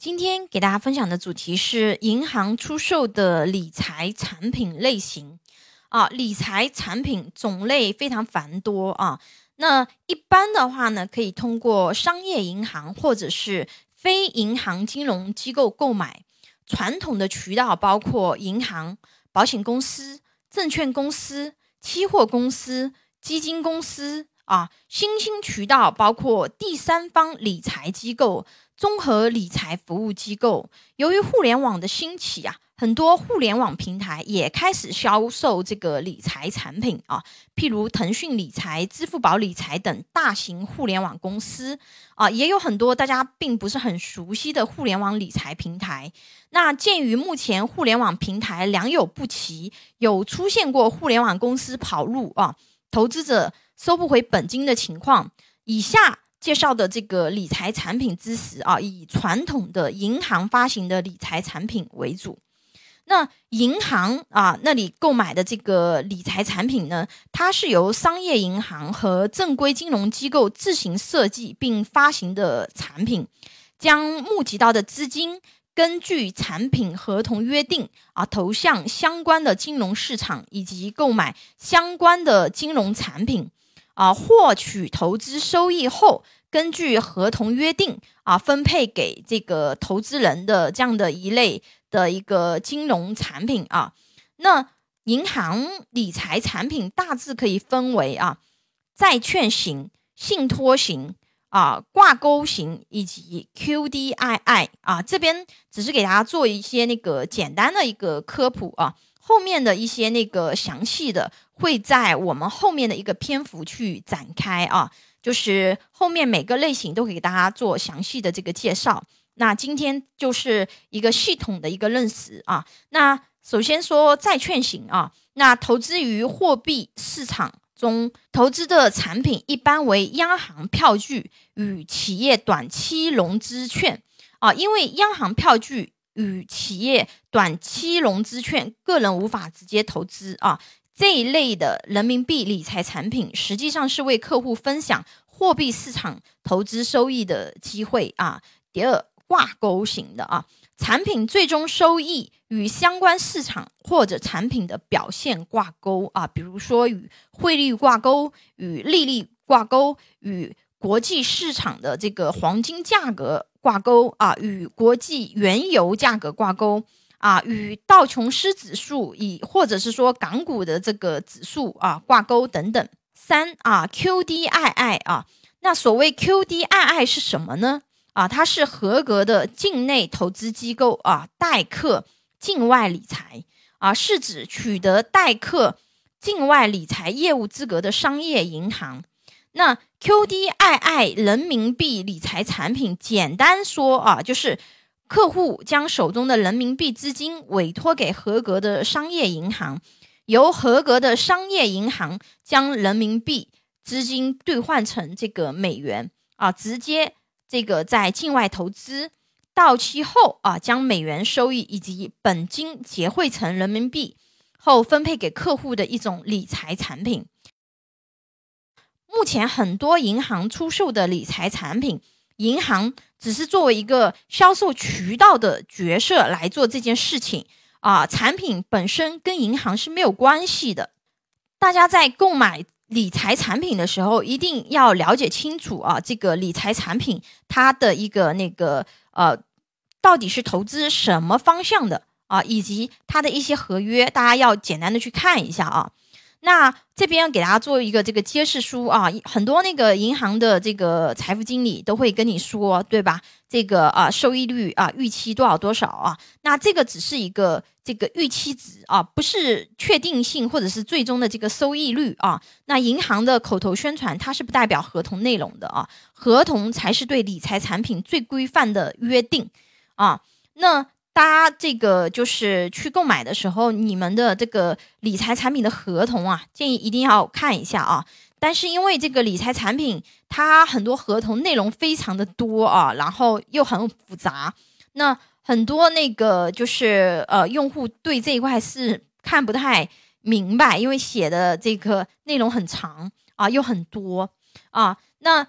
今天给大家分享的主题是银行出售的理财产品类型啊，理财产品种类非常繁多啊。那一般的话呢，可以通过商业银行或者是非银行金融机构购买。传统的渠道包括银行、保险公司、证券公司、期货公司、基金公司啊。新兴渠道包括第三方理财机构。综合理财服务机构，由于互联网的兴起啊，很多互联网平台也开始销售这个理财产品啊，譬如腾讯理财、支付宝理财等大型互联网公司啊，也有很多大家并不是很熟悉的互联网理财平台。那鉴于目前互联网平台良莠不齐，有出现过互联网公司跑路啊，投资者收不回本金的情况，以下。介绍的这个理财产品知识啊，以传统的银行发行的理财产品为主。那银行啊那里购买的这个理财产品呢，它是由商业银行和正规金融机构自行设计并发行的产品，将募集到的资金根据产品合同约定啊，投向相关的金融市场以及购买相关的金融产品。啊，获取投资收益后，根据合同约定啊，分配给这个投资人的这样的一类的一个金融产品啊。那银行理财产品大致可以分为啊，债券型、信托型啊、挂钩型以及 QDII 啊。这边只是给大家做一些那个简单的一个科普啊。后面的一些那个详细的会在我们后面的一个篇幅去展开啊，就是后面每个类型都给大家做详细的这个介绍。那今天就是一个系统的一个认识啊。那首先说债券型啊，那投资于货币市场中投资的产品一般为央行票据与企业短期融资券啊，因为央行票据。与企业短期融资券，个人无法直接投资啊。这一类的人民币理财产品，实际上是为客户分享货币市场投资收益的机会啊。第二，挂钩型的啊，产品最终收益与相关市场或者产品的表现挂钩啊，比如说与汇率挂钩、与利率挂钩、与国际市场的这个黄金价格。挂钩啊，与国际原油价格挂钩啊，与道琼斯指数以或者是说港股的这个指数啊挂钩等等。三啊，QDII 啊，那所谓 QDII 是什么呢？啊，它是合格的境内投资机构啊，代客境外理财啊，是指取得代客境外理财业务资格的商业银行。那 QDII 人民币理财产品，简单说啊，就是客户将手中的人民币资金委托给合格的商业银行，由合格的商业银行将人民币资金兑换成这个美元啊，直接这个在境外投资，到期后啊，将美元收益以及本金结汇成人民币后分配给客户的一种理财产品。目前很多银行出售的理财产品，银行只是作为一个销售渠道的角色来做这件事情啊，产品本身跟银行是没有关系的。大家在购买理财产品的时候，一定要了解清楚啊，这个理财产品它的一个那个呃，到底是投资什么方向的啊，以及它的一些合约，大家要简单的去看一下啊。那这边要给大家做一个这个揭示书啊，很多那个银行的这个财富经理都会跟你说，对吧？这个啊收益率啊预期多少多少啊？那这个只是一个这个预期值啊，不是确定性或者是最终的这个收益率啊。那银行的口头宣传它是不代表合同内容的啊，合同才是对理财产品最规范的约定啊。那。大家这个就是去购买的时候，你们的这个理财产品的合同啊，建议一定要看一下啊。但是因为这个理财产品它很多合同内容非常的多啊，然后又很复杂，那很多那个就是呃用户对这一块是看不太明白，因为写的这个内容很长啊，又很多啊。那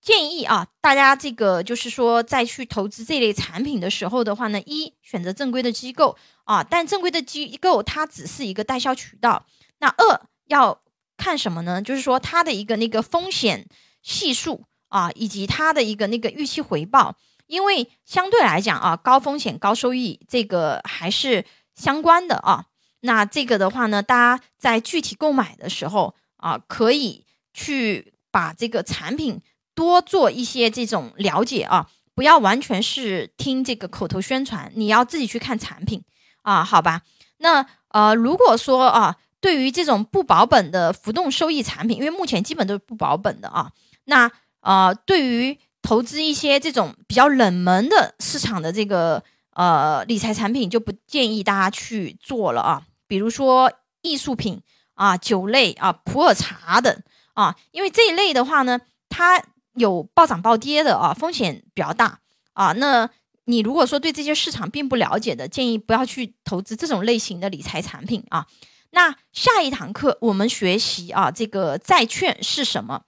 建议啊，大家这个就是说，在去投资这类产品的时候的话呢，一选择正规的机构啊，但正规的机构它只是一个代销渠道。那二要看什么呢？就是说它的一个那个风险系数啊，以及它的一个那个预期回报，因为相对来讲啊，高风险高收益这个还是相关的啊。那这个的话呢，大家在具体购买的时候啊，可以去把这个产品。多做一些这种了解啊，不要完全是听这个口头宣传，你要自己去看产品啊，好吧？那呃，如果说啊，对于这种不保本的浮动收益产品，因为目前基本都是不保本的啊，那呃，对于投资一些这种比较冷门的市场的这个呃理财产品，就不建议大家去做了啊，比如说艺术品啊、酒类啊、普洱茶等啊，因为这一类的话呢，它有暴涨暴跌的啊，风险比较大啊。那你如果说对这些市场并不了解的，建议不要去投资这种类型的理财产品啊。那下一堂课我们学习啊，这个债券是什么？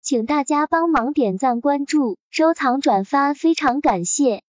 请大家帮忙点赞、关注、收藏、转发，非常感谢。